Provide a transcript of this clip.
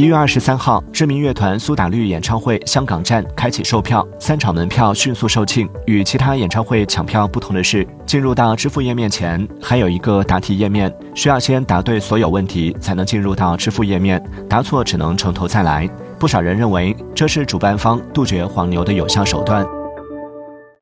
一月二十三号知名乐团苏打绿演唱会香港站开启售票三场门票迅速售罄与其他演唱会抢票不同的是进入到支付页面前还有一个答题页面需要先答对所有问题才能进入到支付页面答错只能从头再来。不少人认为这是主办方杜绝黄牛的有效手段。